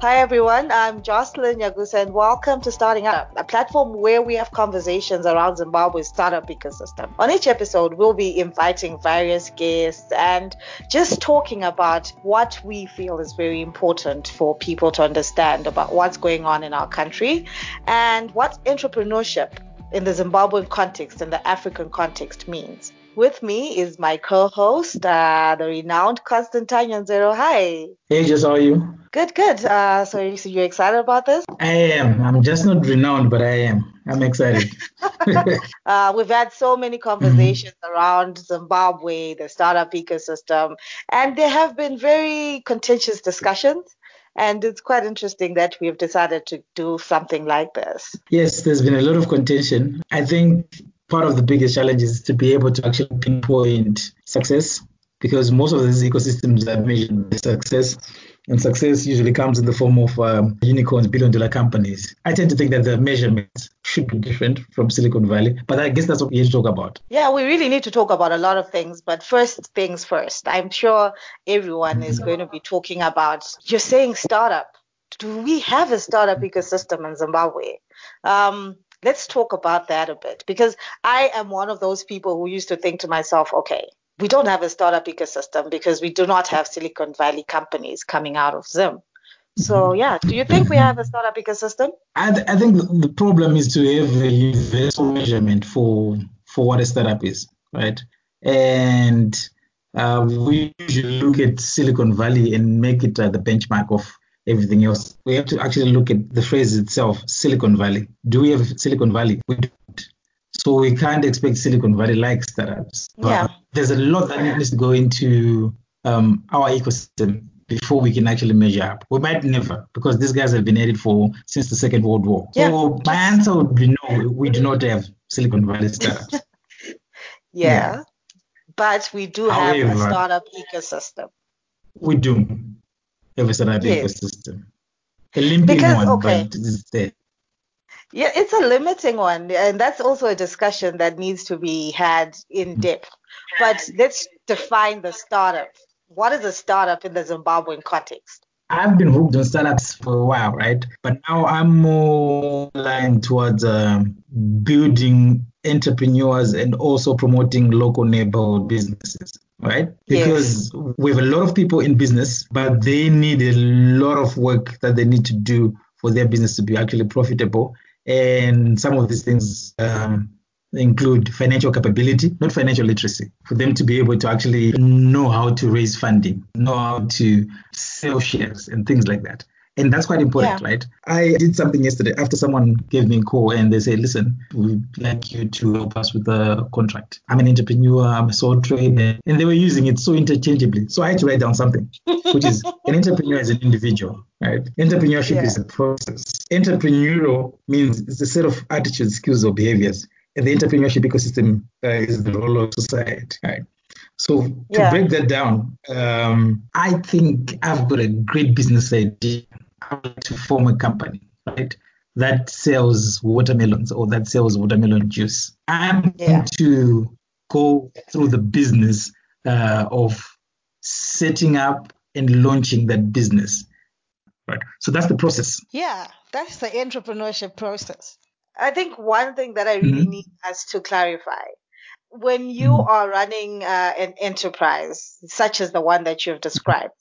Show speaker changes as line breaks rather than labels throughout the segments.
Hi everyone, I'm Jocelyn Yagusa and welcome to Starting Up, a platform where we have conversations around Zimbabwe's startup ecosystem. On each episode, we'll be inviting various guests and just talking about what we feel is very important for people to understand about what's going on in our country and what entrepreneurship in the Zimbabwean context and the African context means. With me is my co-host, uh, the renowned Constantine Nyanzero. Hi.
Hey, Jess, how are you?
Good, good. Uh, so, so you're excited about this?
I am. I'm just not renowned, but I am. I'm excited.
uh, we've had so many conversations mm-hmm. around Zimbabwe, the startup ecosystem, and there have been very contentious discussions. And it's quite interesting that we've decided to do something like this.
Yes, there's been a lot of contention. I think part of the biggest challenge is to be able to actually pinpoint success because most of these ecosystems are measured by success and success usually comes in the form of um, unicorns, billion dollar companies. I tend to think that the measurements should be different from Silicon Valley, but I guess that's what we need to talk about.
Yeah, we really need to talk about a lot of things, but first things first. I'm sure everyone is going to be talking about, you're saying startup. Do we have a startup ecosystem in Zimbabwe? Um, let's talk about that a bit because I am one of those people who used to think to myself, okay, we don't have a startup ecosystem because we do not have Silicon Valley companies coming out of Zim. So yeah, do you think we have a startup ecosystem?
I, th- I think the problem is to have a universal measurement for for what a startup is, right? And uh, we usually look at Silicon Valley and make it uh, the benchmark of everything else. We have to actually look at the phrase itself, Silicon Valley. Do we have Silicon Valley? We don't. So we can't expect Silicon Valley like startups.
Yeah.
there's a lot that needs to go into um, our ecosystem before we can actually measure up. We might never, because these guys have been at it for since the Second World War. Yeah. So my answer would be no, we do not have Silicon Valley startups.
yeah. yeah. But we do However, have a startup ecosystem.
We do have a startup yes. ecosystem. A limping because, one, okay. but it's there.
Yeah, it's a limiting one, and that's also a discussion that needs to be had in mm. depth. But let's define the startup. What is a startup in the Zimbabwean context?
I've been hooked on startups for a while, right? But now I'm more aligned towards um, building entrepreneurs and also promoting local neighborhood businesses, right? Because yes. we have a lot of people in business, but they need a lot of work that they need to do for their business to be actually profitable. And some of these things um, include financial capability, not financial literacy, for them to be able to actually know how to raise funding, know how to sell shares and things like that. And that's quite important, yeah. right? I did something yesterday after someone gave me a call and they said, listen, we'd like you to help us with the contract. I'm an entrepreneur, I'm a sole trader. And they were using it so interchangeably. So I had to write down something, which is an entrepreneur is an individual, right? Entrepreneurship yeah. is a process. Entrepreneurial means it's a set of attitudes, skills, or behaviors. And the entrepreneurship ecosystem uh, is the role of society, right? So to yeah. break that down, um, I think I've got a great business idea to form a company, right? That sells watermelons or that sells watermelon juice. I'm yeah. going to go through the business uh, of setting up and launching that business. Right. So that's the process.
Yeah, that's the entrepreneurship process. I think one thing that I really mm-hmm. need us to clarify when you mm-hmm. are running uh, an enterprise such as the one that you've described,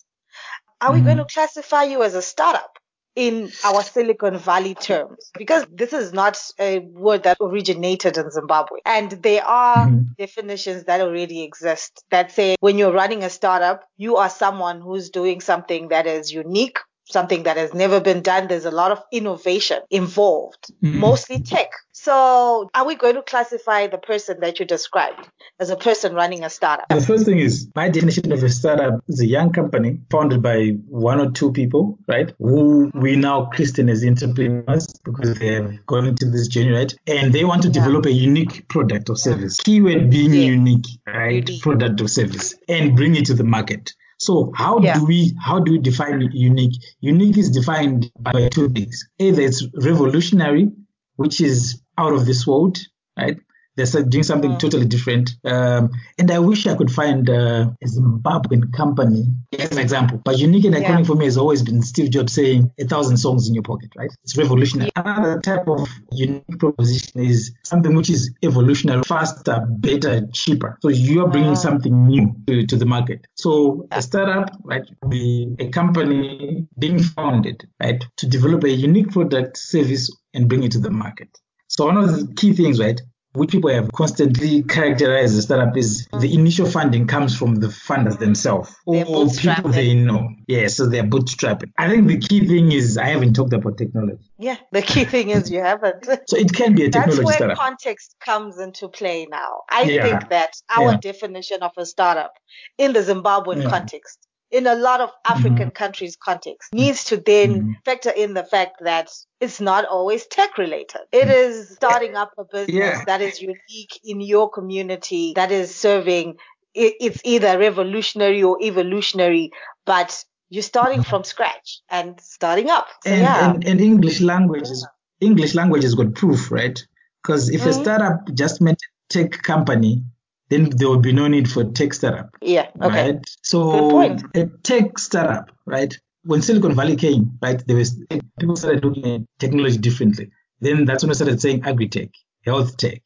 are mm-hmm. we going to classify you as a startup? in our Silicon Valley terms, because this is not a word that originated in Zimbabwe. And there are mm-hmm. definitions that already exist that say when you're running a startup, you are someone who's doing something that is unique, something that has never been done. There's a lot of innovation involved, mm-hmm. mostly tech. So, are we going to classify the person that you described as a person running a startup?
The first thing is my definition of a startup is a young company founded by one or two people, right? Who we now christen as entrepreneurs because they're going to this journey, right? And they want to yeah. develop a unique product or service. Keyword being yeah. unique, right? Unique. Product or service and bring it to the market. So how yeah. do we how do we define unique? Unique is defined by two things. Either it's revolutionary, which is out of this world, right? They're doing something mm. totally different. Um, and I wish I could find uh, a Zimbabwean company as an example. But unique and iconic yeah. for me has always been Steve Jobs saying a thousand songs in your pocket, right? It's revolutionary. Yeah. Another type of unique proposition is something which is evolutionary, faster, better, cheaper. So you're bringing mm. something new to, to the market. So a startup, right, be a company being founded, right, to develop a unique product, service, and bring it to the market. So one of the key things, right, which people have constantly characterized as startup is the initial funding comes from the funders themselves
or people
they know. Yeah, so they're bootstrapping. I think the key thing is I haven't talked about technology.
Yeah, the key thing is you haven't.
so it can be a technology
That's where
startup.
context comes into play now. I yeah. think that our yeah. definition of a startup in the Zimbabwean yeah. context in a lot of African mm-hmm. countries context needs to then mm-hmm. factor in the fact that it's not always tech related. It is starting up a business yeah. that is unique in your community that is serving it's either revolutionary or evolutionary, but you're starting from scratch and starting up.
So, and, yeah. and, and English language is English language has got proof, right? Because if mm-hmm. a startup just meant tech company, then there will be no need for tech startup.
Yeah. Okay.
Right. So a tech startup, right? When Silicon Valley came, right, there was people started looking at technology differently. Then that's when I started saying agri-tech, health tech,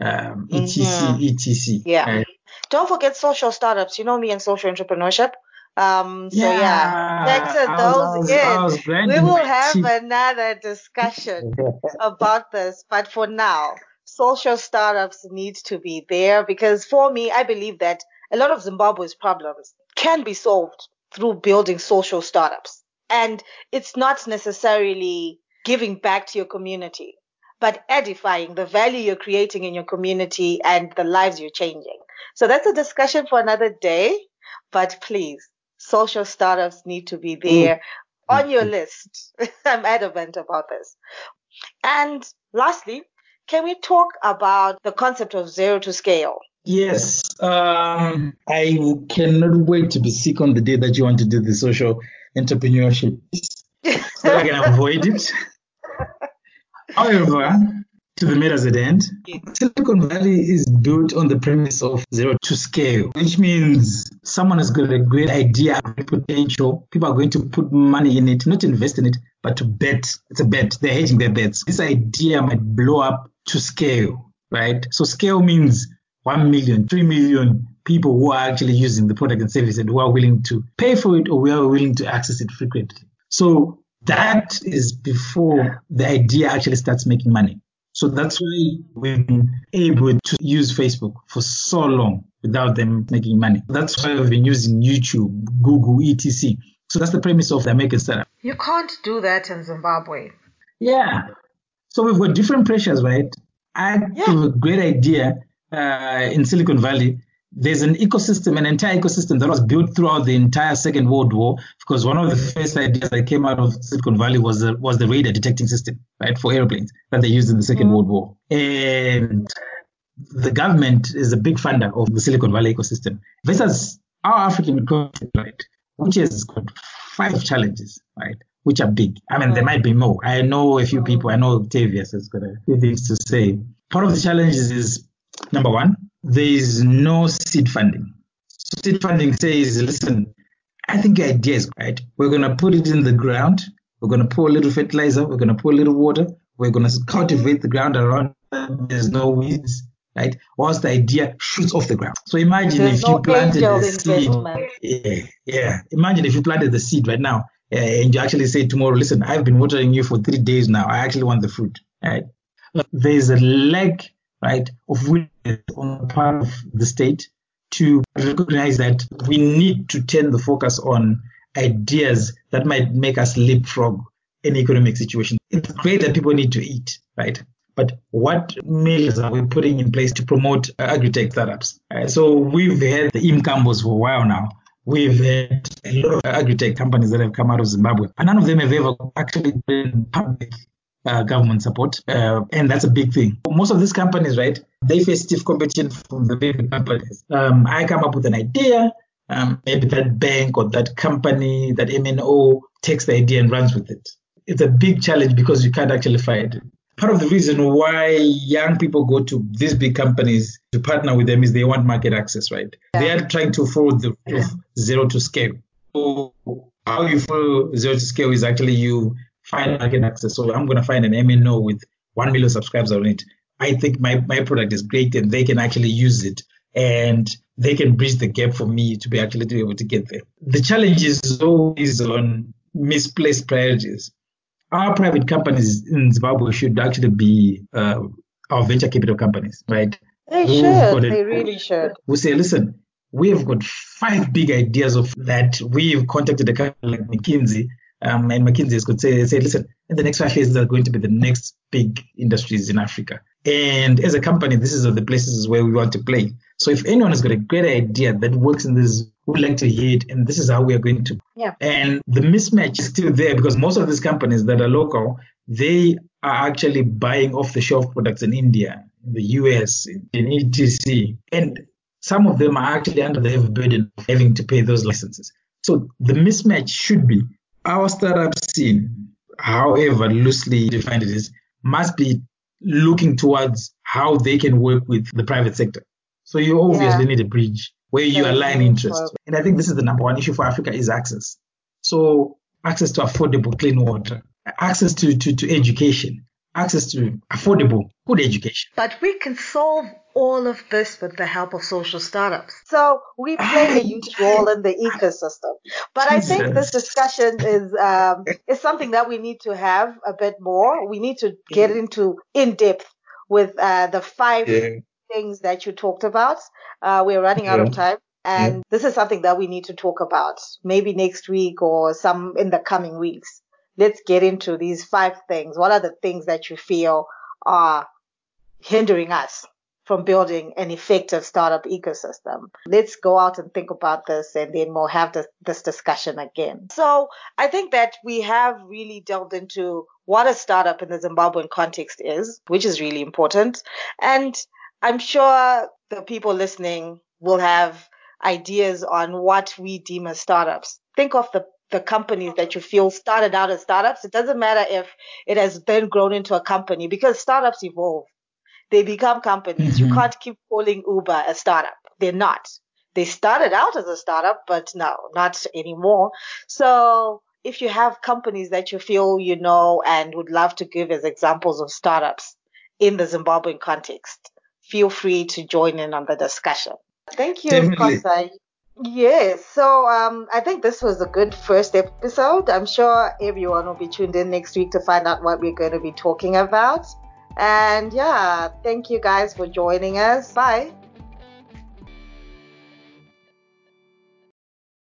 um, etc, mm-hmm. etc.
Yeah. Right? Don't forget social startups. You know me and social entrepreneurship. Um, so yeah, yeah to those was. We will have another discussion about this, but for now, social startups need to be there because for me, I believe that a lot of Zimbabwe's problems can be solved through building social startups. And it's not necessarily giving back to your community, but edifying the value you're creating in your community and the lives you're changing. So that's a discussion for another day. But please, social startups need to be there mm. on your list. I'm adamant about this. And lastly, can we talk about the concept of zero to scale?
Yes. Um, I cannot wait to be sick on the day that you want to do the social entrepreneurship. so I can avoid it. However, to the matters at end, Silicon Valley is built on the premise of zero to scale, which means someone has got a great idea, a great potential. People are going to put money in it, not invest in it, but to bet. It's a bet. They're hedging their bets. This idea might blow up to scale, right? So scale means 1 million, 3 million people who are actually using the product and service and who are willing to pay for it or who are willing to access it frequently. So that is before the idea actually starts making money. So that's why we've been able to use Facebook for so long without them making money. That's why we've been using YouTube, Google, etc. So that's the premise of the American startup.
You can't do that in Zimbabwe.
Yeah. So we've got different pressures, right? I yeah. have a great idea uh, in Silicon Valley. There's an ecosystem, an entire ecosystem that was built throughout the entire Second World War. Because one of the first ideas that came out of Silicon Valley was the, was the radar detecting system, right, for airplanes that they used in the 2nd mm-hmm. World War. And the government is a big funder of the Silicon Valley ecosystem. Versus our African continent, right, which has got five challenges, right? Which are big. I mean, there mm. might be more. I know a few mm. people. I know Octavius has got a few things to say. Part of the challenge is number one, there is no seed funding. So seed funding says, listen, I think the idea is right. We're going to put it in the ground. We're going to pour a little fertilizer. We're going to pour a little water. We're going to cultivate the ground around. There's no weeds, right? Whilst the idea shoots off the ground. So imagine There's if no you planted the seed. Yeah, yeah. Imagine if you planted the seed right now and you actually say tomorrow, listen, I've been watering you for three days now. I actually want the fruit. Right? There's a lack, right, of willingness on the part of the state to recognize that we need to turn the focus on ideas that might make us leapfrog an economic situation. It's great that people need to eat, right? But what measures are we putting in place to promote agri-tech startups? Uh, so we've had the IMCAMBOs for a while now, We've had a lot of agri-tech companies that have come out of Zimbabwe, and none of them have ever actually been public uh, government support, uh, and that's a big thing. Most of these companies, right, they face stiff competition from the big companies. Um, I come up with an idea, um, maybe that bank or that company, that MNO takes the idea and runs with it. It's a big challenge because you can't actually fight part of the reason why young people go to these big companies to partner with them is they want market access, right? Yeah. They are trying to follow the yeah. zero to scale. So how you follow zero to scale is actually you find market access. So I'm going to find an MNO with 1 million subscribers on it. I think my, my product is great and they can actually use it and they can bridge the gap for me to be actually to be able to get there. The challenge is always on misplaced priorities. Our private companies in Zimbabwe should actually be uh, our venture capital companies, right?
They should. They really should.
We say, listen, we have got five big ideas of that. We've contacted a company like McKinsey, um, and McKinsey could say, say, listen, in the next five years, are going to be the next big industries in Africa. And as a company, this is the places where we want to play. So if anyone has got a great idea that works in this, we'd like to hear it, and this is how we are going to.
Yeah.
And the mismatch is still there because most of these companies that are local, they are actually buying off the shelf products in India, in the US, in ETC. And some of them are actually under the heavy burden of having to pay those licenses. So the mismatch should be our startup scene, however loosely defined it is, must be looking towards how they can work with the private sector. So you obviously yeah. need a bridge where you align interests. And I think this is the number one issue for Africa is access. So access to affordable clean water, access to, to, to education, access to affordable, good education.
But we can solve all of this with the help of social startups. So we play a huge role in the ecosystem. But I think this discussion is um, is something that we need to have a bit more. We need to get into in depth with uh, the five yeah. Things that you talked about. Uh, we're running yeah. out of time. And yeah. this is something that we need to talk about maybe next week or some in the coming weeks let's get into these five things. What are the things that you feel are hindering us from building an effective startup ecosystem? Let's go out and think about this and then we'll have this, this discussion again. So I think that we have really delved into what a startup in the Zimbabwean context is, which is really important. And I'm sure the people listening will have ideas on what we deem as startups. Think of the the companies that you feel started out as startups. It doesn't matter if it has then grown into a company because startups evolve. They become companies. Mm-hmm. You can't keep calling Uber a startup. They're not. They started out as a startup, but no, not anymore. So if you have companies that you feel you know and would love to give as examples of startups in the Zimbabwean context, feel free to join in on the discussion. Thank you, Kosa. Yes, so um, I think this was a good first episode. I'm sure everyone will be tuned in next week to find out what we're going to be talking about. And yeah, thank you guys for joining us. Bye.